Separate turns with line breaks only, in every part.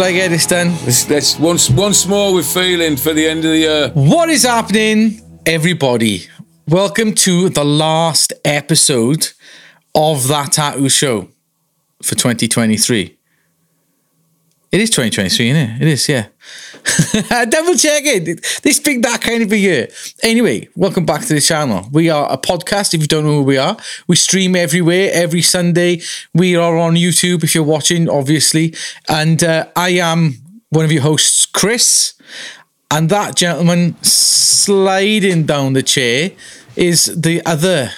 I get this done?
Let's, let's once once more we're feeling for the end of the year.
What is happening, everybody? Welcome to the last episode of that tattoo show for 2023. It is 2023, isn't it? It is, yeah. Double check it. This big that kind of a year. Anyway, welcome back to the channel. We are a podcast. If you don't know who we are, we stream everywhere every Sunday. We are on YouTube if you're watching, obviously. And uh, I am one of your hosts, Chris. And that gentleman sliding down the chair is the other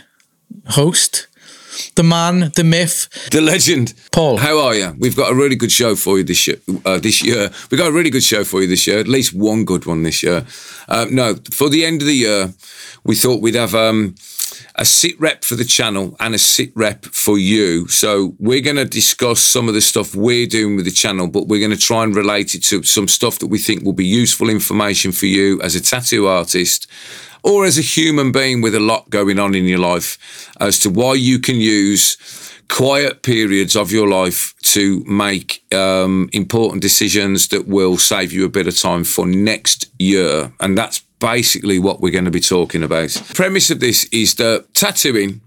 host, the man, the myth,
The legend.
Paul.
How are you? We've got a really good show for you this year. Uh, this year, we've got a really good show for you this year. At least one good one this year. Uh, no, for the end of the year, we thought we'd have um, a sit rep for the channel and a sit rep for you. So we're going to discuss some of the stuff we're doing with the channel, but we're going to try and relate it to some stuff that we think will be useful information for you as a tattoo artist or as a human being with a lot going on in your life as to why you can use quiet periods of your life to make um, important decisions that will save you a bit of time for next year. And that's basically what we're going to be talking about. premise of this is that tattooing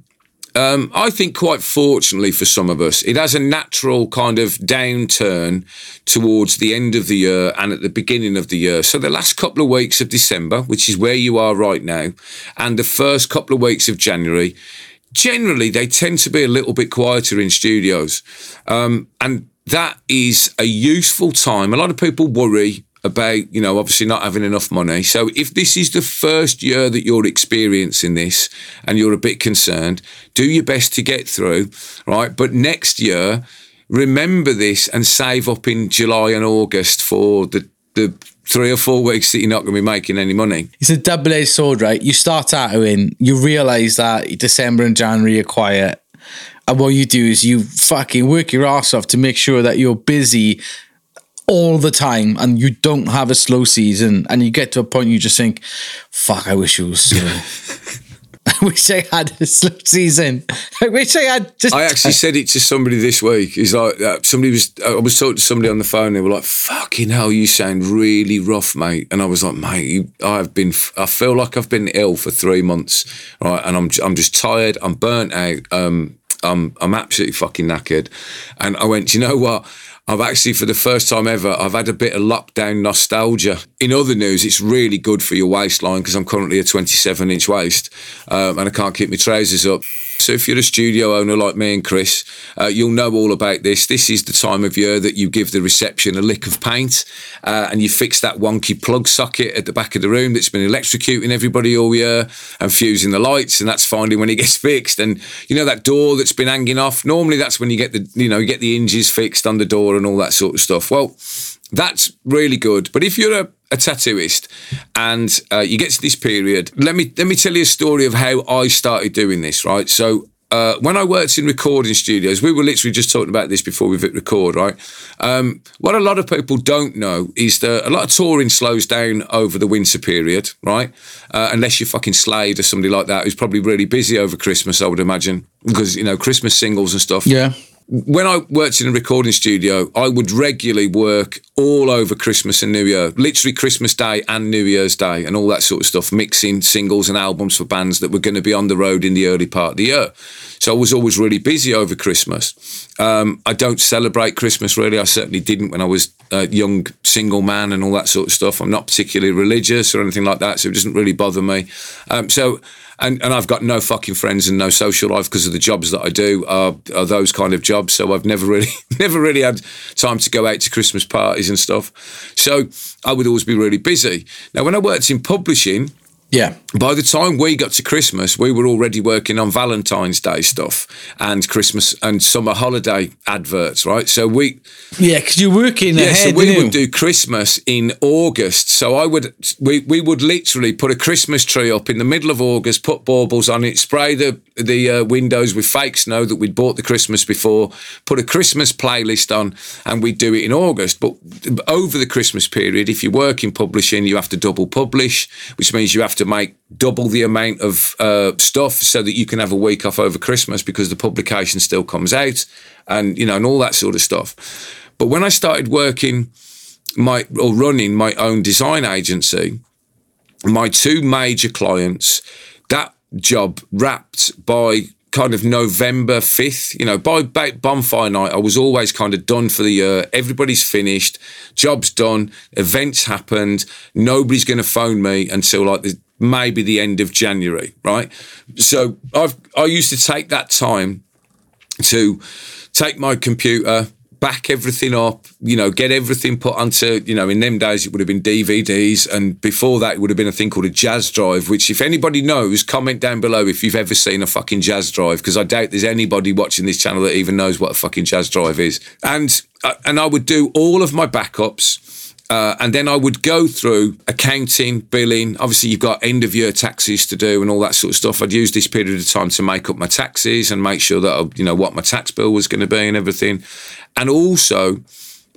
um, I think quite fortunately for some of us, it has a natural kind of downturn towards the end of the year and at the beginning of the year. So the last couple of weeks of December, which is where you are right now, and the first couple of weeks of January, generally they tend to be a little bit quieter in studios. Um, and that is a useful time. A lot of people worry about, you know, obviously not having enough money. So if this is the first year that you're experiencing this and you're a bit concerned, do your best to get through, right? But next year, remember this and save up in July and August for the, the three or four weeks that you're not going to be making any money.
It's a double edged sword, right? You start tattooing, you realize that December and January are quiet. And what you do is you fucking work your ass off to make sure that you're busy all the time and you don't have a slow season. And you get to a point you just think, fuck, I wish it was slow. I wish I had a slow season. I wish I had just.
I actually said it to somebody this week. He's like, uh, somebody was, I was talking to somebody on the phone. They were like, "Fucking hell, you sound really rough, mate." And I was like, "Mate, you, I've been, I feel like I've been ill for three months, right? And I'm, I'm just tired. I'm burnt out. Um, I'm, I'm absolutely fucking knackered." And I went, you know what?" I've actually, for the first time ever, I've had a bit of lockdown nostalgia. In other news, it's really good for your waistline because I'm currently a 27 inch waist um, and I can't keep my trousers up. So if you're a studio owner like me and Chris, uh, you'll know all about this. This is the time of year that you give the reception a lick of paint uh, and you fix that wonky plug socket at the back of the room that's been electrocuting everybody all year and fusing the lights. And that's finally when it gets fixed. And you know that door that's been hanging off. Normally, that's when you get the you know you get the hinges fixed on the door and all that sort of stuff. Well, that's really good. But if you're a, a tattooist and uh, you get to this period, let me let me tell you a story of how I started doing this. Right, so. Uh, when I worked in recording studios, we were literally just talking about this before we hit record, right? Um, what a lot of people don't know is that a lot of touring slows down over the winter period, right? Uh, unless you're fucking Slade or somebody like that who's probably really busy over Christmas, I would imagine, because, you know, Christmas singles and stuff
yeah.
When I worked in a recording studio, I would regularly work all over Christmas and New Year, literally Christmas Day and New Year's Day, and all that sort of stuff, mixing singles and albums for bands that were going to be on the road in the early part of the year. So I was always really busy over Christmas. Um, I don't celebrate Christmas really. I certainly didn't when I was a young single man and all that sort of stuff. I'm not particularly religious or anything like that, so it doesn't really bother me. Um, so and and I've got no fucking friends and no social life because of the jobs that I do are, are those kind of jobs. So I've never really never really had time to go out to Christmas parties and stuff. So I would always be really busy. Now when I worked in publishing,
Yeah.
by the time we got to Christmas, we were already working on Valentine's Day stuff and Christmas and summer holiday adverts, right? So we
Yeah, because you're working
yeah,
ahead.
so we would do Christmas in August. So I would we, we would literally put a Christmas tree up in the middle of August, put baubles on it, spray the the uh, windows with fake snow that we'd bought the Christmas before, put a Christmas playlist on, and we'd do it in August. But over the Christmas period, if you work in publishing, you have to double publish, which means you have to make double the amount of uh, stuff so that you can have a week off over Christmas because the publication still comes out, and you know, and all that sort of stuff. But when I started working my or running my own design agency, my two major clients, that job wrapped by kind of November 5th, you know, by bonfire night, I was always kind of done for the year. Everybody's finished, job's done, events happened. Nobody's going to phone me until like the, maybe the end of January, right? So I've, I used to take that time to take my computer, back everything up, you know, get everything put onto, you know, in them days it would have been DVDs. And before that, it would have been a thing called a Jaz drive, which if anybody knows, comment down below if you've ever seen a fucking Jaz drive, because I doubt there's anybody watching this channel that even knows what a fucking Jaz drive is. And, uh, and I would do all of my backups uh, and then I would go through accounting, billing. Obviously, you've got end of year taxes to do and all that sort of stuff. I'd use this period of time to make up my taxes and make sure that I, you know what my tax bill was going to be and everything. And also,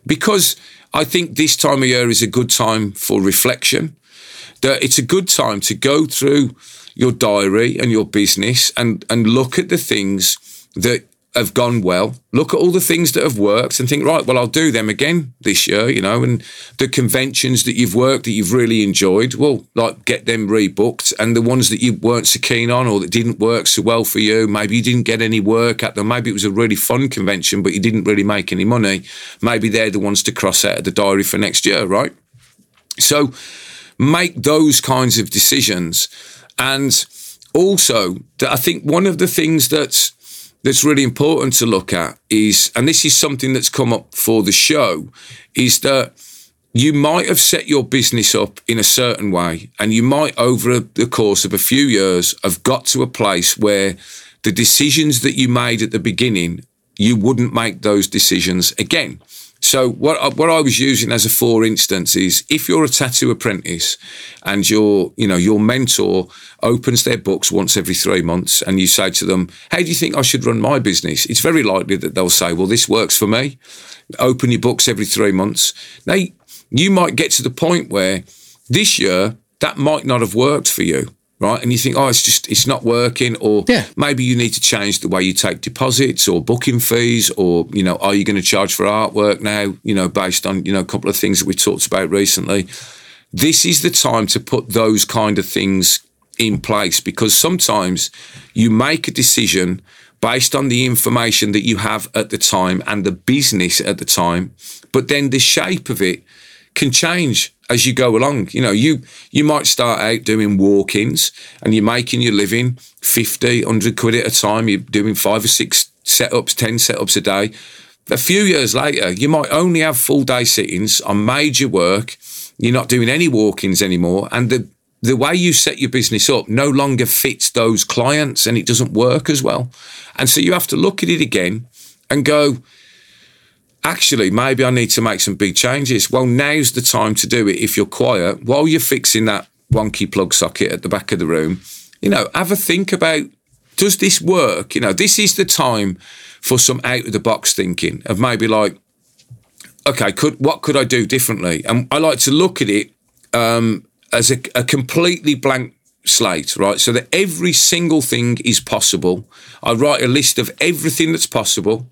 because I think this time of year is a good time for reflection. That it's a good time to go through your diary and your business and and look at the things that have gone well. Look at all the things that have worked and think, right, well, I'll do them again this year, you know, and the conventions that you've worked that you've really enjoyed, well, like get them rebooked. And the ones that you weren't so keen on or that didn't work so well for you, maybe you didn't get any work at them. Maybe it was a really fun convention, but you didn't really make any money. Maybe they're the ones to cross out of the diary for next year, right? So make those kinds of decisions. And also, I think one of the things that's that's really important to look at is, and this is something that's come up for the show, is that you might have set your business up in a certain way, and you might, over the course of a few years, have got to a place where the decisions that you made at the beginning, you wouldn't make those decisions again. So what I, what I was using as a for instance is if you're a tattoo apprentice and your you know your mentor opens their books once every three months and you say to them, "How do you think I should run my business?" It's very likely that they'll say, "Well, this works for me." Open your books every three months. Now you might get to the point where this year that might not have worked for you right? And you think, oh, it's just it's not working, or
yeah.
maybe you need to change the way you take deposits or booking fees, or you know, are you going to charge for artwork now? You know, based on you know a couple of things that we talked about recently. This is the time to put those kind of things in place because sometimes you make a decision based on the information that you have at the time and the business at the time, but then the shape of it can change as you go along. You know, you you might start out doing walk-ins and you're making your living 50, 100 quid at a time. You're doing five or six setups, 10 setups a day. A few years later, you might only have full day sittings on major work. You're not doing any walk-ins anymore. And the the way you set your business up no longer fits those clients and it doesn't work as well. And so you have to look at it again and go, actually, maybe I need to make some big changes. Well, now's the time to do it if you're quiet while you're fixing that wonky plug socket at the back of the room. You know, have a think about does this work? You know, this is the time for some out of the box thinking of maybe like, okay, could what could I do differently? And I like to look at it um, as a, a completely blank slate, right? So that every single thing is possible. I write a list of everything that's possible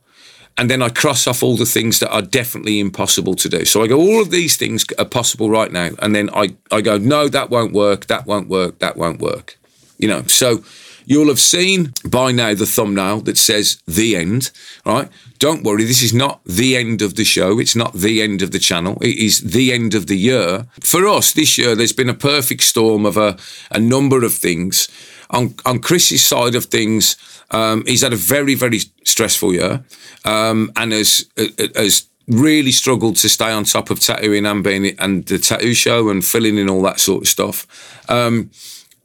and then I cross off all the things that are definitely impossible to do. So I go, all of these things are possible right now, and then I I go, no, that won't work, that won't work, that won't work. You know, so you'll have seen by now the thumbnail that says the end, right? Don't worry, this is not the end of the show. It's not the end of the channel. It is the end of the year. For us, this year, there's been a perfect storm of a, a number of things. On, on Chris's side of things, um, he's had a very, very stressful year um, and has, has really struggled to stay on top of tattooing and being and the tattoo show and filling in all that sort of stuff. Um,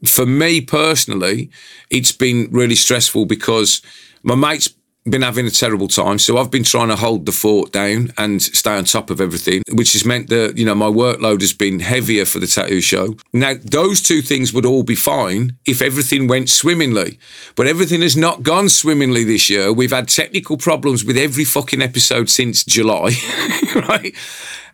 for me personally, it's been really stressful because my mates been having a terrible time. So I've been trying to hold the fort down and stay on top of everything, which has meant that, you know, my workload has been heavier for the tattoo show. Now, those two things would all be fine if everything went swimmingly. But everything has not gone swimmingly this year. We've had technical problems with every fucking episode since July, right?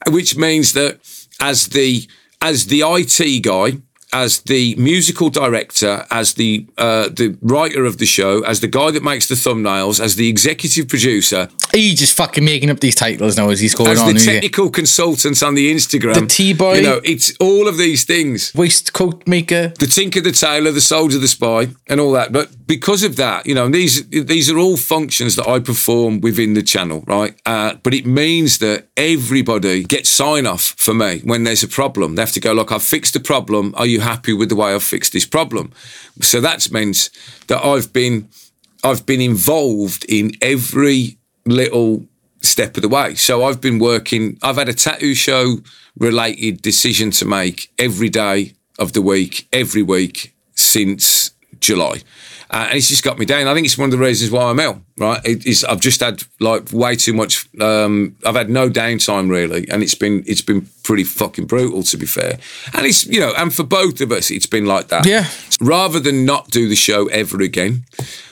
Which means that as the as the IT guy as the musical director, as the uh, the writer of the show, as the guy that makes the thumbnails, as the executive producer,
He just fucking making up these titles now as he's going
as
on.
the technical consultant on the Instagram,
The T-boy.
You know, it's all of these things.
Waistcoat maker.
the tinker, the tailor, the soldier, the spy, and all that. But because of that, you know, these these are all functions that I perform within the channel, right? Uh, but it means that everybody gets sign off for me when there's a problem. They have to go, look, I've fixed the problem. Are you happy with the way I've fixed this problem? So that's meant that I've been I've been involved in every little step of the way. So I've been working, I've had a tattoo show related decision to make every day of the week, every week since July. Uh, and it's just got me down. I think it's one of the reasons why I'm ill, right? It is, I've just had like way too much. Um, I've had no downtime really, and it's been it's been pretty fucking brutal to be fair. And it's you know, and for both of us, it's been like that.
Yeah.
Rather than not do the show ever again,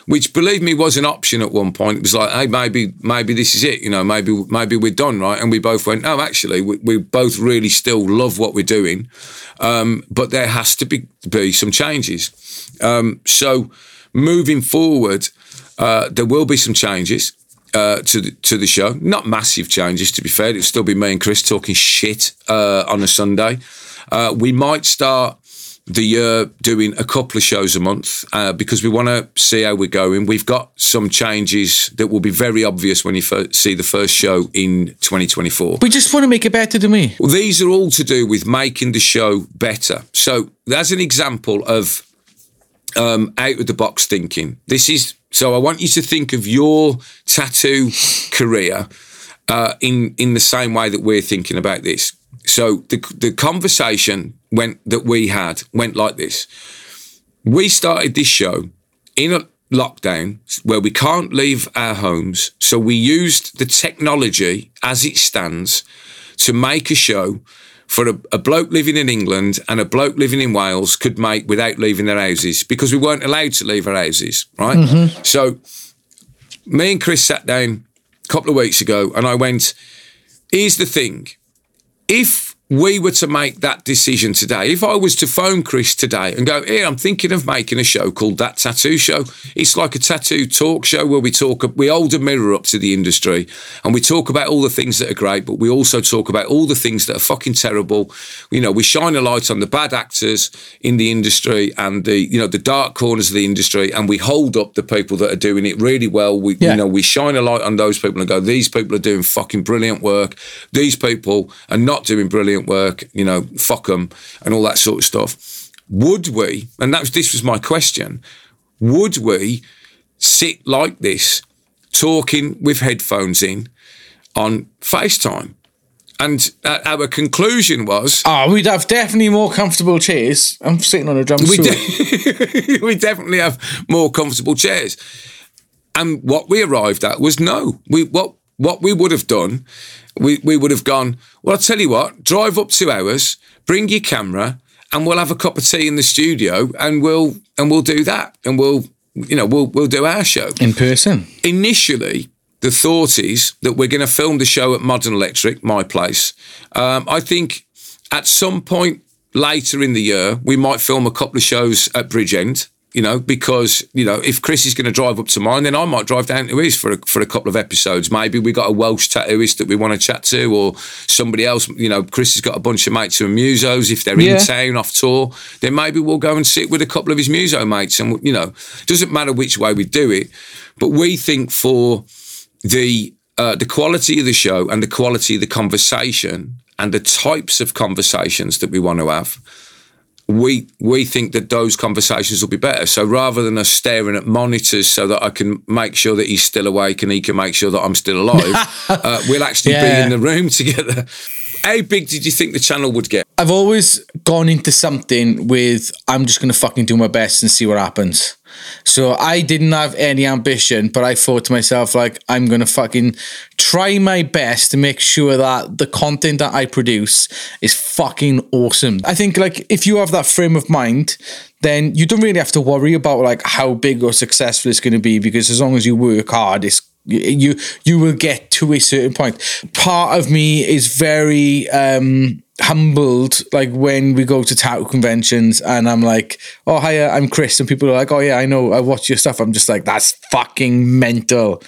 which believe me was an option at one point. It was like, hey, maybe maybe this is it. You know, maybe maybe we're done, right? And we both went, no, actually, we, we both really still love what we're doing, um, but there has to be be some changes. Um, so moving forward, uh, there will be some changes. Uh, to the, to the show, not massive changes. To be fair, it'll still be me and Chris talking shit uh, on a Sunday. Uh, we might start the year doing a couple of shows a month uh, because we want to see how we're going. We've got some changes that will be very obvious when you fir- see the first show in 2024.
We just want to make it better to me.
Well, these are all to do with making the show better. So, as an example of um, out of the box thinking, this is so I want you to think of your tattoo career uh, in in the same way that we're thinking about this. So the the conversation went that we had went like this. We started this show in a lockdown where we can't leave our homes, so we used the technology as it stands to make a show for a, a bloke living in England and a bloke living in Wales could make without leaving their houses because we weren't allowed to leave our houses, right? Mm-hmm. So me and Chris sat down a couple of weeks ago and I went, here's the thing. If we were to make that decision today, if I was to phone Chris today and go, Here, I'm thinking of making a show called That Tattoo Show. It's like a tattoo talk show where we talk, we hold a mirror up to the industry and we talk about all the things that are great, but we also talk about all the things that are fucking terrible. You know, we shine a light on the bad actors in the industry and the, you know, the dark corners of the industry and we hold up the people that are doing it really well. We,
Yeah.
you know, we shine a light on those people and go, these people are doing fucking brilliant work. These people are not doing brilliant work. You know, fuck them and all that sort of stuff. Would we? And that was this was my question. Would we sit like this, talking with headphones in on FaceTime? And uh, our conclusion was
Oh, we'd have definitely more comfortable chairs. I'm sitting on a drum
we,
stool.
de- we definitely have more comfortable chairs. And what we arrived at was no. We what what we would have done, we, we would have gone, well, I'll tell you what, drive up two hours, bring your camera, and we'll have a cup of tea in the studio and we'll and we'll do that. And we'll you know, we'll we'll do our show.
in person.
Initially, the thought is that we're going to film the show at Modern Electric, my place. Um, I think at some point later in the year, we might film a couple of shows at Bridgend. You know, because you know, if Chris is going to drive up to mine, then I might drive down to his for a, for a couple of episodes. Maybe we got a Welsh tattooist that we want to chat to, or somebody else. You know, Chris has got a bunch of mates who are musos. If they're
Yeah.
in town off tour, then maybe we'll go and sit with a couple of his muso mates. And you know, doesn't matter which way we do it, but we think for the uh, the quality of the show and the quality of the conversation and the types of conversations that we want to have, we we think that those conversations will be better. So rather than us staring at monitors so that I can make sure that he's still awake and he can make sure that I'm still alive, uh, we'll actually
Yeah.
be in the room together. How big did you think the channel would get?
I've always gone into something with I'm just gonna fucking do my best and see what happens. So I didn't have any ambition, but I thought to myself like I'm gonna fucking try my best to make sure that the content that I produce is fucking awesome. I think like if you have that frame of mind, then you don't really have to worry about like how big or successful it's gonna be because as long as you work hard, it's you you will get to a certain point. Part of me is very um humbled like when we go to tattoo conventions and I'm like, oh hiya, I'm Chris, and people are like, oh yeah, I know, I watch your stuff. I'm just like, that's fucking mental.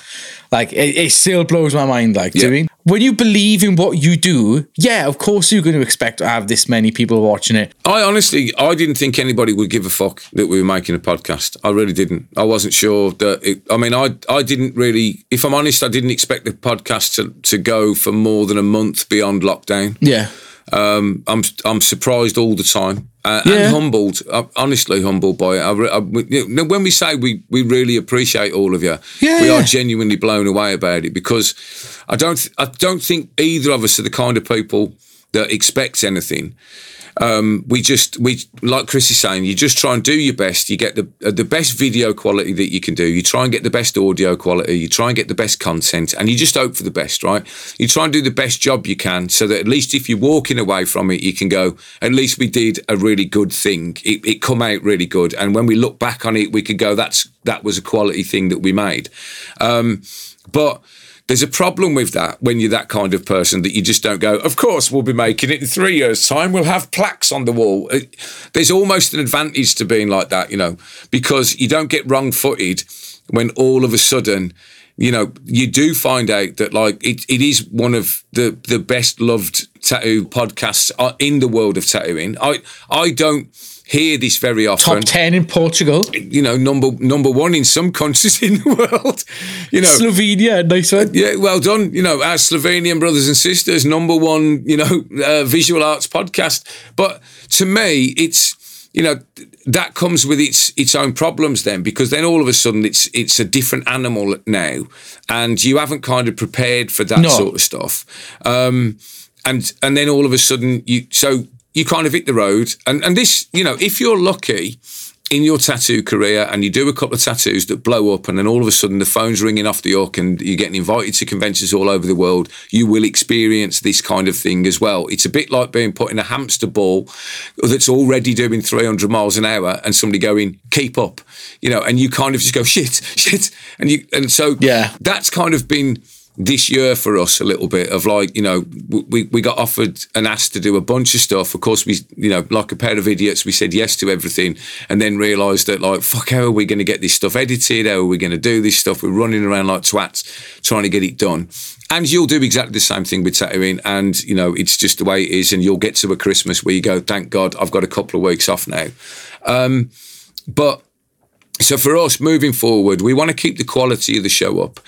Like it, it still blows my mind. Like, do you
Yeah.
mean when you believe in what you do, yeah, of course you're going to expect to have this many people watching it.
I honestly, I didn't think anybody would give a fuck that we were making a podcast. I really didn't. I wasn't sure that. It, I mean, I I didn't really. If I'm honest, I didn't expect the podcast to, to go for more than a month beyond lockdown.
Yeah,
Um, I'm I'm surprised all the time uh,
Yeah.
and humbled. I'm honestly humbled by it. I, I, we- you know, when we say we we really appreciate all of you,
Yeah,
we are genuinely blown away about it because I don't I don't think either of us are the kind of people that expects anything. Um, we just we like Chris is saying, you just try and do your best. You get the uh, the best video quality that you can do. You try and get the best audio quality. You try and get the best content, and you just hope for the best, right? You try and do the best job you can, so that at least if you're walking away from it, you can go, at least we did a really good thing. It, it come out really good, and when we look back on it, we could go, that's that was a quality thing that we made. Um, but there's a problem with that when you're that kind of person that you just don't go, of course, we'll be making it in three years' time. We'll have plaques on the wall. It- There's almost an advantage to being like that, you know, because you don't get wrong footed when all of a sudden, you know, you do find out that like it, it is one of the, the best loved tattoo podcasts uh, in the world of tattooing. I, I don't hear this very often
top ten in Portugal,
you know, number number one in some countries in the world. You know,
Slovenia, nice one.
yeah, well done. You know, our Slovenian brothers and sisters, number one, you know, uh, visual arts podcast. But to me, it's you know that comes with its its own problems then because then all of a sudden it's it's a different animal now, and you haven't kind of prepared for that
No.
sort of stuff. Um, and and then all of a sudden you so you kind of hit the road and and this you know if you're lucky in your tattoo career and you do a couple of tattoos that blow up and then all of a sudden the phone's ringing off the hook and you're getting invited to conventions all over the world you will experience this kind of thing as well it's a bit like being put in a hamster ball that's already doing 300 miles an hour and somebody going keep up you know and you kind of just go shit shit and you and so
Yeah.
that's kind of been this year for us a little bit of like you know we we got offered and asked to do a bunch of stuff. Of course we you know like a pair of idiots we said yes to everything and then realized that like fuck how are we going to get this stuff edited? How are we going to do this stuff? We're running around like twats trying to get it done. And you'll do exactly the same thing with tattooing and you know it's just the way it is and you'll get to a christmas where you go thank god i've got a couple of weeks off now. Um but so for us moving forward, we want to keep the quality of the show up.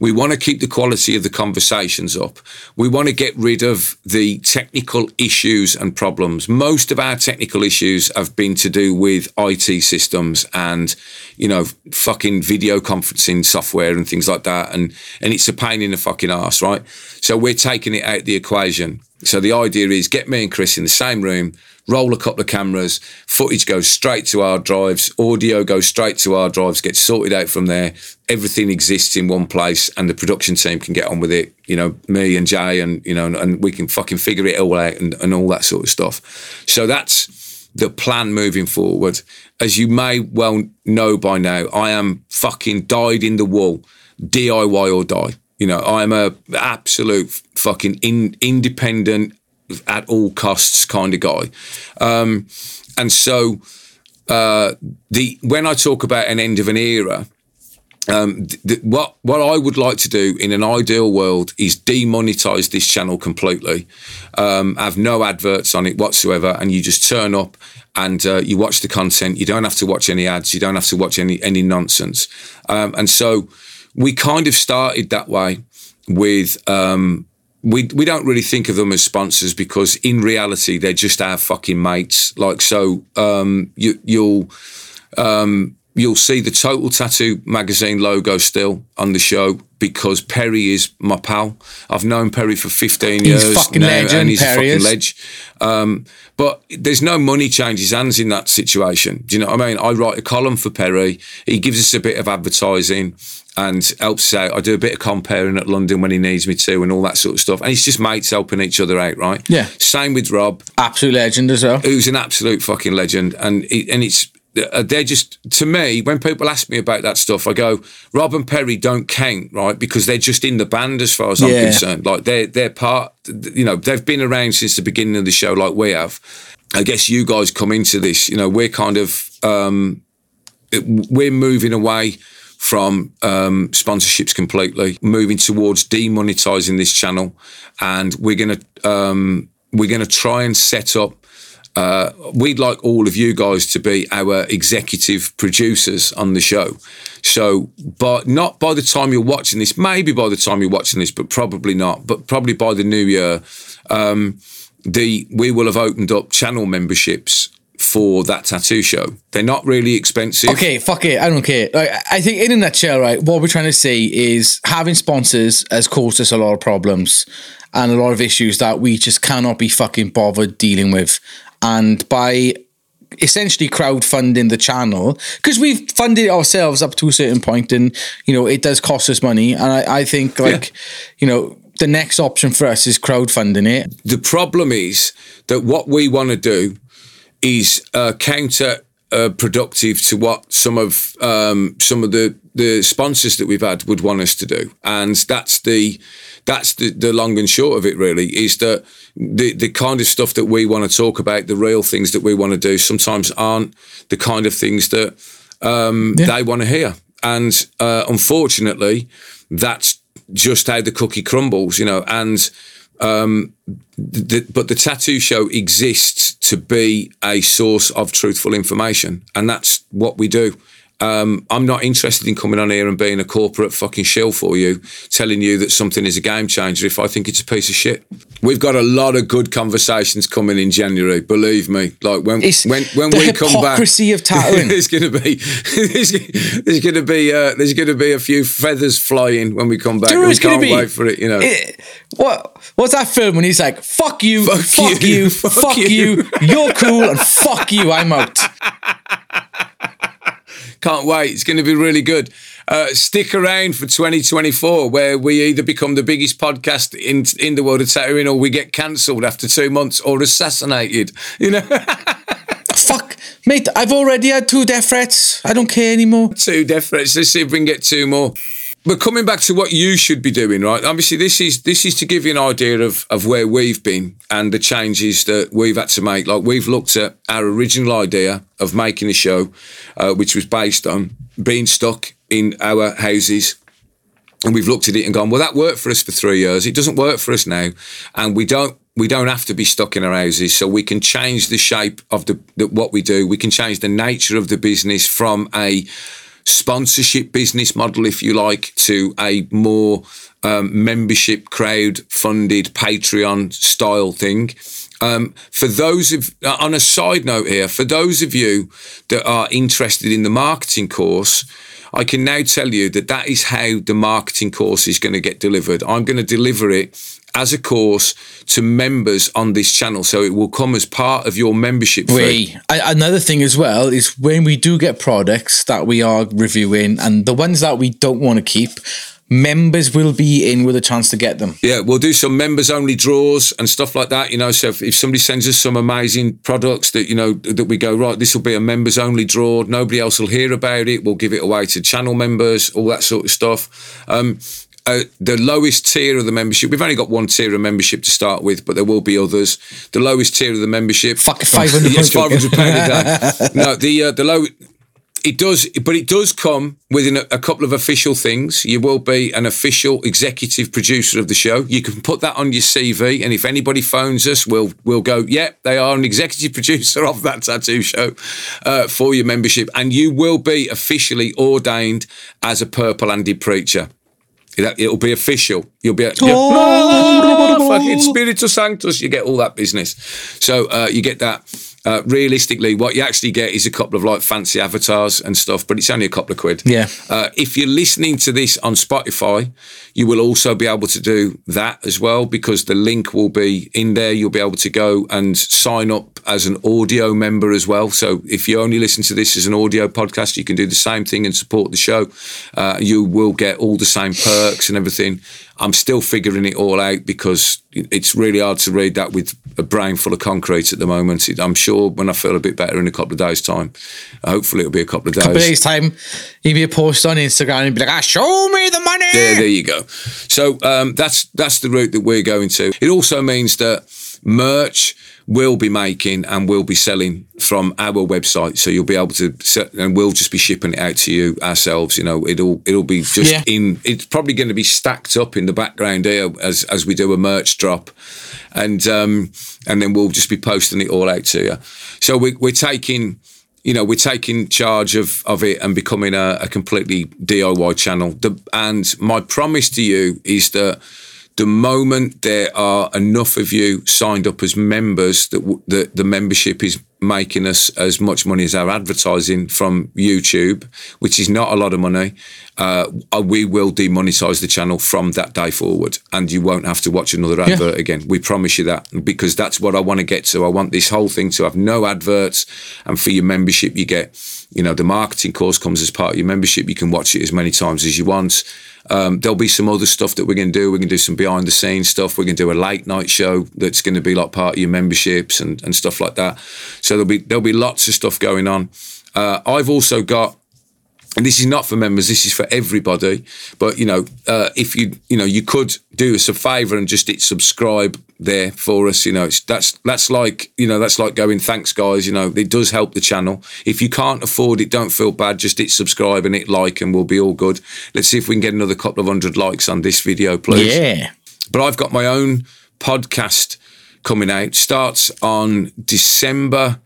We want to keep the quality of the conversations up. We want to get rid of the technical issues and problems. Most of our technical issues have been to do with IT systems and, you know, fucking video conferencing software and things like that. And and it's a pain in the fucking ass, right? So we're taking it out the equation. So the idea is get me and Chris in the same room, roll a couple of cameras, footage goes straight to our drives, audio goes straight to our drives, gets sorted out from there. Everything exists in one place, and the production team can get on with it. You know, me and Jay, and you know, and, and we can fucking figure it all out and, and all that sort of stuff. So that's the plan moving forward. As you may well know by now, I am fucking dyed in the wool, DIY or die. You know, I'm a absolute fucking in, independent at all costs kind of guy. Um, and so uh, the when I talk about an end of an era, um, th- th- what what I would like to do in an ideal world is demonetize this channel completely, um, have no adverts on it whatsoever, and you just turn up and uh, you watch the content. You don't have to watch any ads. You don't have to watch any any nonsense. Um, and so we kind of started that way with. Um, we we don't really think of them as sponsors because in reality they're just our fucking mates. Like so, um, you, you'll um, you'll see the Total Tattoo magazine logo still on the show because Perry is my pal. I've known Perry for 15
He's
years
fucking
now,
legend,
and he's
Perry
a fucking ledge. Um, but there's no money changes hands in that situation. Do you know what I mean? I write a column for Perry. He gives us a bit of advertising and helps us out. I do a bit of comparing at London when he needs me to and all that sort of stuff. And it's just mates helping each other out, right?
Yeah.
Same with Rob
Absolute legend as well.
who's an absolute fucking legend, and it, and it's they're just to me when people ask me about that stuff i go rob and perry don't count right because they're just in the band as far as i'm concerned like they're they're part you know they've been around since the beginning of the show like we have i guess you guys come into this you know we're kind of um we're moving away from um, sponsorships completely, moving towards demonetizing this channel, and we're gonna um, we're gonna try and set up. Uh, we'd like all of you guys to be our executive producers on the show. So, but not by the time you're watching this, maybe by the time you're watching this, but probably not. But probably by the new year, um, the we will have opened up channel memberships for that tattoo show. They're not really expensive.
Okay, fuck it. I don't care. Like, I think in a nutshell, right, what we're trying to say is having sponsors has caused us a lot of problems and a lot of issues that we just cannot be fucking bothered dealing with. And by essentially crowdfunding the channel, because we've funded it ourselves up to a certain point and, you know, it does cost us money. And I, I think, like, you know, the next option for us is crowdfunding it.
The problem is that what we want to do is uh, counter uh, productive to what some of um, some of the the sponsors that we've had would want us to do, and that's the that's the, the long and short of it. Really, is that the the kind of stuff that we want to talk about, the real things that we want to do, sometimes aren't the kind of things that um, they want to hear, and uh, unfortunately, that's just how the cookie crumbles, you know, and um, the, but the tattoo show exists to be a source of truthful information, and that's what we do. Um, I'm not interested in coming on here and being a corporate fucking shill for you, telling you that something is a game changer if I think it's a piece of shit. We've got a lot of good conversations coming in January, believe me. Like when
It's
when when we come back,
hypocrisy of tattooing.
there's gonna be there's, there's gonna be uh, there's gonna be a few feathers flying when we come back.
Do you know
and
what
we
it's gonna
can't
be?
wait for it, you know.
It- what what's that film when he's like, "Fuck you,
Fuck
fuck,
you,
you,
fuck
fuck,
you."
you. you're cool, and fuck you, I'm out."
Can't wait. It's going to be really good. Uh, stick around for 2024, where we either become the biggest podcast in in the world of tattooing, or we get cancelled after two months, or assassinated. You know,
fuck, mate. I've already had two death threats. I don't care anymore.
two death threats. Let's see if we can get two more. But coming back to what you should be doing, right? Obviously, this is this is to give you an idea of of where we've been and the changes that we've had to make. Like we've looked at our original idea of making a show, uh, which was based on being stuck in our houses and we've looked at it and gone, well, that worked for us for three years. It doesn't work for us now, and we don't we don't have to be stuck in our houses. So we can change the shape of the, the what we do. We can change the nature of the business from a sponsorship business model, if you like, to a more um, membership crowd funded Patreon style thing. Um, for those of, uh, on a side note here, for those of you that are interested in the marketing course, I can now tell you that that is how the marketing course is going to get delivered. I'm going to deliver it as a course to members on this channel. So it will come as part of your membership fee.
Wait, another thing as well is when we do get products that we are reviewing, and the ones that we don't want to keep, members will be in with a chance to get them.
Yeah, we'll do some members only draws and stuff like that. You know, so if, if somebody sends us some amazing products that, you know, that we go, right, this will be a members only draw. Nobody else will hear about it. We'll give it away to channel members, all that sort of stuff. Um, uh, the lowest tier of the membership, we've only got one tier of membership to start with, but there will be others. The lowest tier of the membership,
Fuck, 500
yes, five hundred pound a day. No, the uh, the low. It does, but it does come with an, a couple of official things. You will be an official executive producer of the show. You can put that on your CV, and if anybody phones us, we'll we'll go. Yeah, they are an executive producer of that tattoo show uh, for your membership, and you will be officially ordained as a purple handed preacher. It- It'll be official. You'll be a, oh, fucking Spiritus Sanctus. You get all that business. So uh, you get that. Uh, realistically, what you actually get is a couple of like fancy avatars and stuff, but it's only a couple of quid.
Yeah.
Uh, if you're listening to this on Spotify, you will also be able to do that as well because the link will be in there. You'll be able to go and sign up as an audio member as well. So if you only listen to this as an audio podcast, you can do the same thing and support the show. Uh, you will get all the same perks and everything I'm still figuring it all out because it's really hard to read that with a brain full of concrete at the moment. I'm sure when I feel a bit better in a couple of days' time, hopefully it'll be a couple of days.
couple of days time, you'll be a post on Instagram and be like, ah, show me the money.
Yeah, there you go. So um, that's that's the route that we're going to. It also means that merch will be making and will be selling from our website. So you'll be able to, set, and we'll just be shipping it out to you ourselves. You know, it'll it'll be just
Yeah.
in. It's probably going to be stacked up in the background here as as we do a merch drop, and um and then we'll just be posting it all out to you. So we, we're taking. You know, we're taking charge of, of it and becoming a, a completely DIY channel. The, and my promise to you is that the moment there are enough of you signed up as members that w- the, the membership is making us as much money as our advertising from YouTube, which is not a lot of money, uh, we will demonetize the channel from that day forward, and you won't have to watch another advert again. We promise you that because that's what I want to get to. I want this whole thing to have no adverts, and for your membership, you get, you know, the marketing course comes as part of your membership. You can watch it as many times as you want. Um, there'll be some other stuff that we're going to do. We're going to do some behind the scenes stuff. We're going to do a late night show that's going to be like part of your memberships and, and stuff like that. So there'll be there'll be lots of stuff going on. Uh, I've also got and this is not for members this is for everybody. But you know uh, if you you know you could do us a favor and just hit subscribe there for us you know. It's that's that's like you know that's like going thanks guys you know. It does help the channel. If you can't afford it don't feel bad. Just hit subscribe and hit like and we'll be all good. Let's see if we can get another couple of hundred likes on this video please.
Yeah.
but I've got my own podcast coming out. Starts on December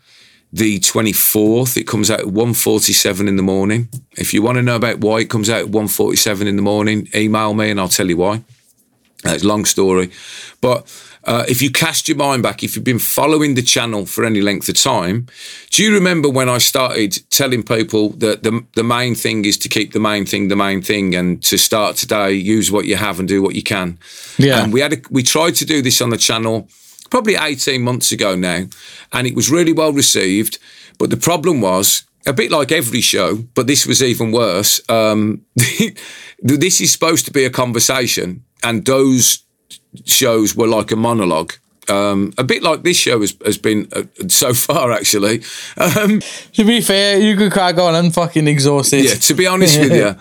the 24th. It comes out at 1.47 in the morning. If you want to know about why it comes out at 1.47 in the morning, email me and I'll tell you why. It's a long story. But uh, if you cast your mind back, if you've been following the channel for any length of time, do you remember when I started telling people that the, the main thing is to keep the main thing the main thing and to start today, use what you have and do what you can?
Yeah.
And we had a, we tried to do this on the channel probably 18 months ago now, and it was really well received. But the problem was, a bit like every show, but this was even worse. Um, this is supposed to be a conversation, and those shows were like a monologue. Um, a bit like this show has, has been uh, so far, actually. Um,
To be fair, you could crack on. I'm fucking exhausted.
yeah, to be honest with you,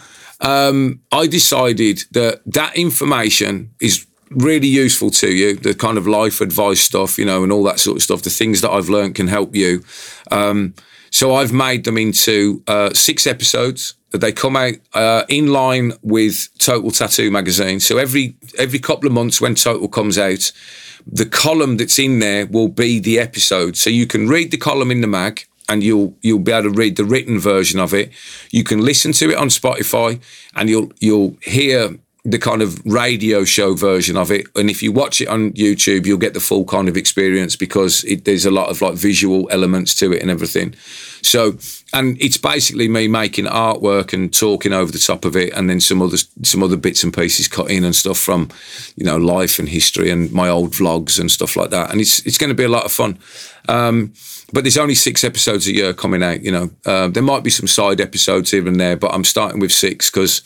um, I decided that that information is really useful to you. The kind of life advice stuff, you know, and all that sort of stuff. The things that I've learned can help you. Um, so I've made them into uh, six episodes. That they come out uh, in line with Total Tattoo magazine. So every every couple of months, when Total comes out, the column that's in there will be the episode. So you can read the column in the mag and you'll you'll be able to read the written version of it. You can listen to it on Spotify and you'll you'll hear the kind of radio show version of it. And if you watch it on YouTube, you'll get the full kind of experience because it, there's a lot of like visual elements to it and everything. So, and it's basically me making artwork and talking over the top of it, and then some other some other bits and pieces cut in and stuff from, you know, life and history and my old vlogs and stuff like that. And it's it's going to be a lot of fun. Um, but there's only six episodes a year coming out. You know, uh, there might be some side episodes here and there, but I'm starting with six because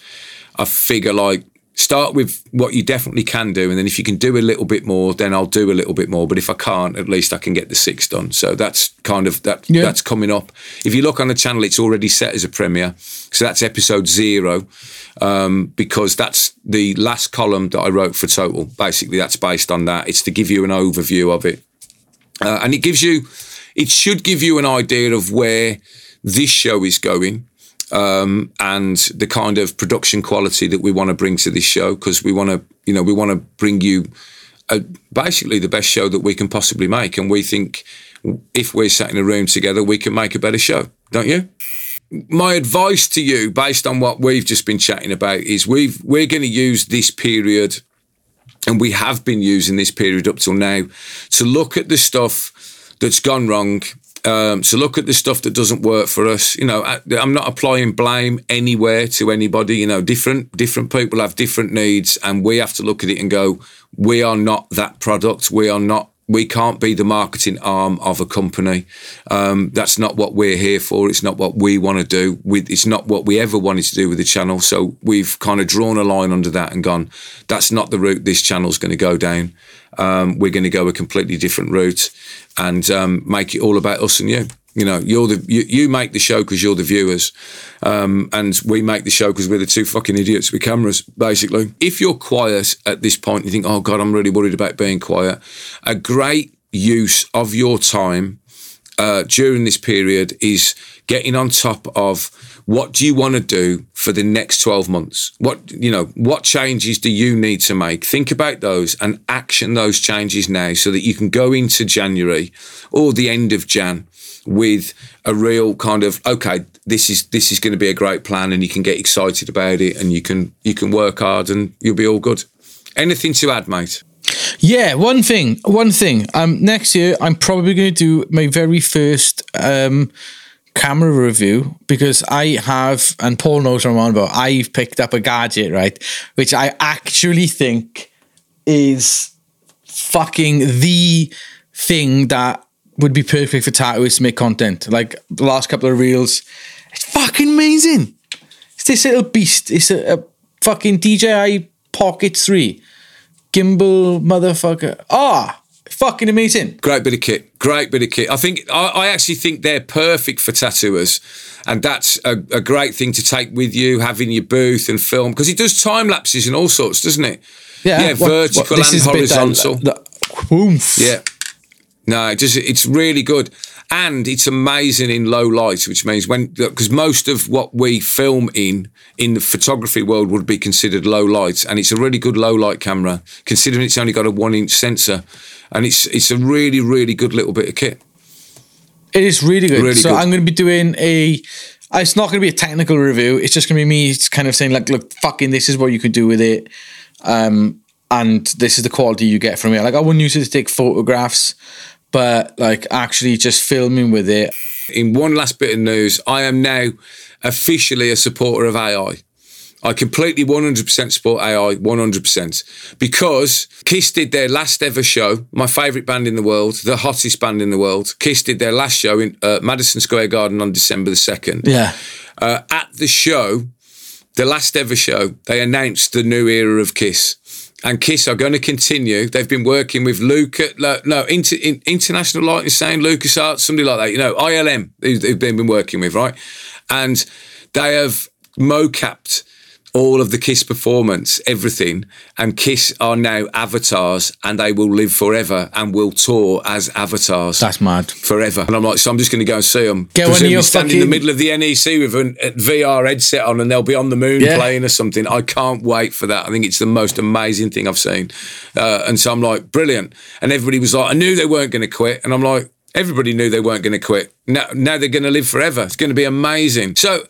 I figure like start with what you definitely can do, and then if you can do a little bit more, then I'll do a little bit more. But if I can't, at least I can get the six done. So that's kind of that.
Yeah.
That's coming up. If you look on the channel, it's already set as a premiere. So that's episode zero. Um, because that's the last column that I wrote for Total. Basically, that's based on that. It's to give you an overview of it. Uh, and it gives you, it should give you an idea of where this show is going um, and the kind of production quality that we want to bring to this show because we want to, you know, we want to bring you a, basically the best show that we can possibly make. And we think if we're sat in a room together, we can make a better show, don't you? My advice to you, based on what we've just been chatting about, is we've we're going to use this period and we have been using this period up till now to look at the stuff that's gone wrong um, to look at the stuff that doesn't work for us. You know I, i'm not applying blame anywhere to anybody. You know different different people have different needs and we have to look at it and go we are not that product. We are not we can't be the marketing arm of a company. Um, that's not what we're here for. It's not what we want to do. With it's not what we ever wanted to do with the channel. So we've kind of drawn a line under that and gone. That's not the route this channel's going to go down. Um, we're going to go a completely different route and um, make it all about us and you. You know, you're the you, you make the show because you're the viewers, um, and we make the show because we're the two fucking idiots with cameras. Basically, if you're quiet at this point, you think, "Oh God, I'm really worried about being quiet." A great use of your time uh, during this period is getting on top of what do you want to do for the next 12 months what you know what changes do you need to make think about those and action those changes now so that you can go into january or the end of jan with a real kind of okay this is this is going to be a great plan and you can get excited about it and you can you can work hard and you'll be all good anything to add mate
Yeah, one thing, one thing. Um, next year I'm probably going to do my very first um camera review because I have, and Paul knows what I'm on about. I've picked up a gadget, right, which I actually think is fucking the thing that would be perfect for tattooists to make content. Like the last couple of reels, it's fucking amazing. It's this little beast. It's a, a fucking DJI Pocket 3 gimbal motherfucker. Ah, fucking amazing.
Great bit of kit. Great bit of kit. I think I, I actually think they're perfect for tattooers, and that's a, a great thing to take with you, having your booth and film because it does time lapses and all sorts, doesn't it? yeah,
what-
vertical
what-
and
is a bit that-
horizontal.
that-
Yeah. No, it just it's really good. And it's amazing in low light, which means when because most of what we film in in the photography world would be considered low light, and it's a really good low light camera, considering it's only got a one inch sensor, and it's it's a really really good little bit of kit.
It is really good.
Really
so
good.
I'm going to be doing a. It's not going to be a technical review. It's just going to be me kind of saying like, look, fucking, this is what you could do with it, um, and this is the quality you get from it. Like I wouldn't use it to take photographs, but like actually just filming with it.
In one last bit of news, I am now officially a supporter of AI. I completely 100% support AI, 100%. Because Kiss did their last ever show, my favourite band in the world, the hottest band in the world. Kiss did their last show in uh, Madison Square Garden on December the 2nd.
Yeah.
Uh, at the show, the last ever show, they announced the new era of Kiss. And Kiss are going to continue. They've been working with Luca, no, inter, in, International Lighting Sound, Lucas Arts, somebody like that. You know, ILM, they've been working with, right? And they have mocapped all of the Kiss performance, everything, and Kiss are now avatars, and they will live forever and will tour as avatars
That's mad.
forever. And I'm like, so I'm just going to go and see them.
Get one of your
stand in the middle of the NEC with a VR headset on, and they'll be on the moon
Yeah.
playing or something. I can't wait for that. I think it's the most amazing thing I've seen. Uh, and so I'm like, brilliant. And everybody was like, I knew they weren't going to quit. And I'm like, everybody knew they weren't going to quit. Now, now they're going to live forever. It's going to be amazing. So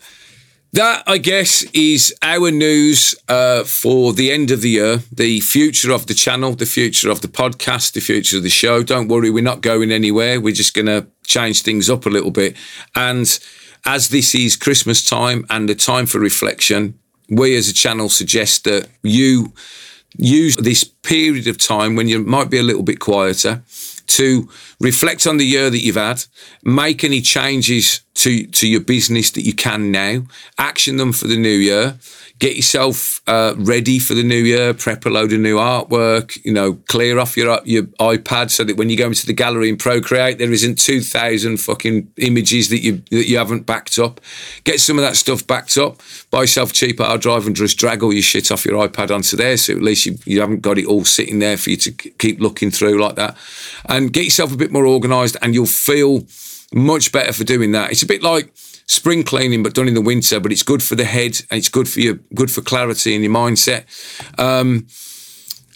that, I guess, is our news uh, for the end of the year. The future of the channel, the future of the podcast, the future of the show. Don't worry, we're not going anywhere. We're just going to change things up a little bit. And as this is Christmas time and the time for reflection, we as a channel suggest that you use this period of time when you might be a little bit quieter to reflect on the year that you've had, make any changes to, to your business that you can now, action them for the new year, get yourself uh, ready for the new year, prep a load of new artwork, you know, clear off your your iPad so that when you go into the gallery and Procreate, there isn't 2,000 fucking images that you that you haven't backed up. Get some of that stuff backed up, buy yourself a cheap hard drive and just drag all your shit off your iPad onto there so at least you, you haven't got it all sitting there for you to keep looking through like that. And get yourself a bit more organised and you'll feel much better for doing that. It's a bit like spring cleaning, but done in the winter. But it's good for the head and it's good for your good for clarity and your mindset. Um,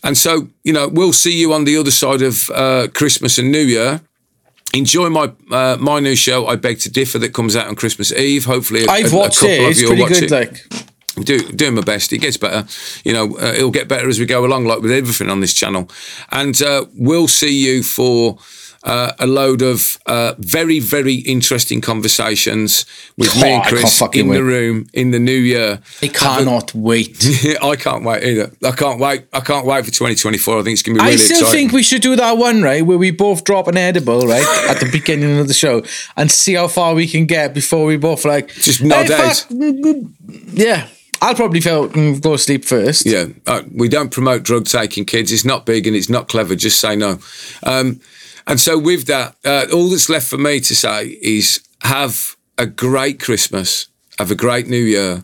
and so, you know, we'll see you on the other side of uh, Christmas and New Year. Enjoy my uh, my new show. I beg to differ that comes out on Christmas Eve. Hopefully, a,
I've
a- a
watched
couple
it.
of
It's
you
pretty good.
it
Like
do, doing my best. It gets better. You know, uh, it'll get better as we go along, like with everything on this channel. And uh, we'll see you for uh, a load of uh, very, very interesting conversations with
Oh,
me and Chris in the room in the new year.
I cannot wait.
I can't wait either. I can't wait. I can't wait for 2024. I think it's going to be really
I still
exciting.
think we should do that one, right? Where we both drop an edible, right? at the beginning of the show and see how far we can get before we both like.
Just nod
"Hey. Yeah. I'll probably feel, mm, go sleep first.
Yeah, uh, we don't promote drug taking, kids. It's not big and it's not clever. Just say no. Um, and so, with that, uh, all that's left for me to say is have a great Christmas, have a great New Year.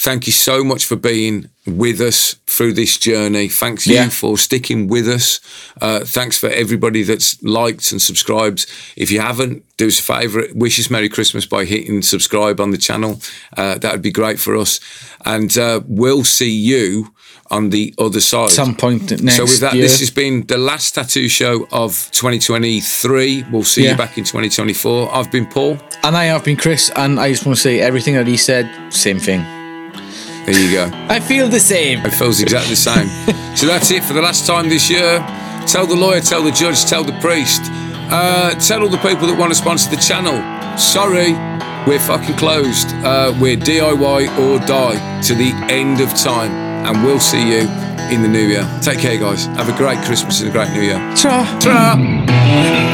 Thank you so much for being with us through this journey. Thanks
Yeah.
you for sticking with us. Uh, thanks for everybody that's liked and subscribed. If you haven't, do us a favour, wish us Merry Christmas by hitting subscribe on the channel. Uh, that would be great for us. And uh, we'll see you on the other side.
Some point next
so with that,
year.
this has been the last tattoo show of 2023. We'll see
Yeah.
you back in 2024. I've been Paul.
and I have been Chris, and I just want to say everything that he said, same thing.
There you go.
I feel the same.
It feels exactly the same. so that's it for the last time this year. Tell the lawyer, tell the judge, tell the priest. Uh, tell all the people that want to sponsor the channel. Sorry, we're fucking closed. Uh, we're DIY or die to the end of time. And we'll see you in the new year. Take care, guys. Have a great Christmas and a great new year.
Ta.
Ta!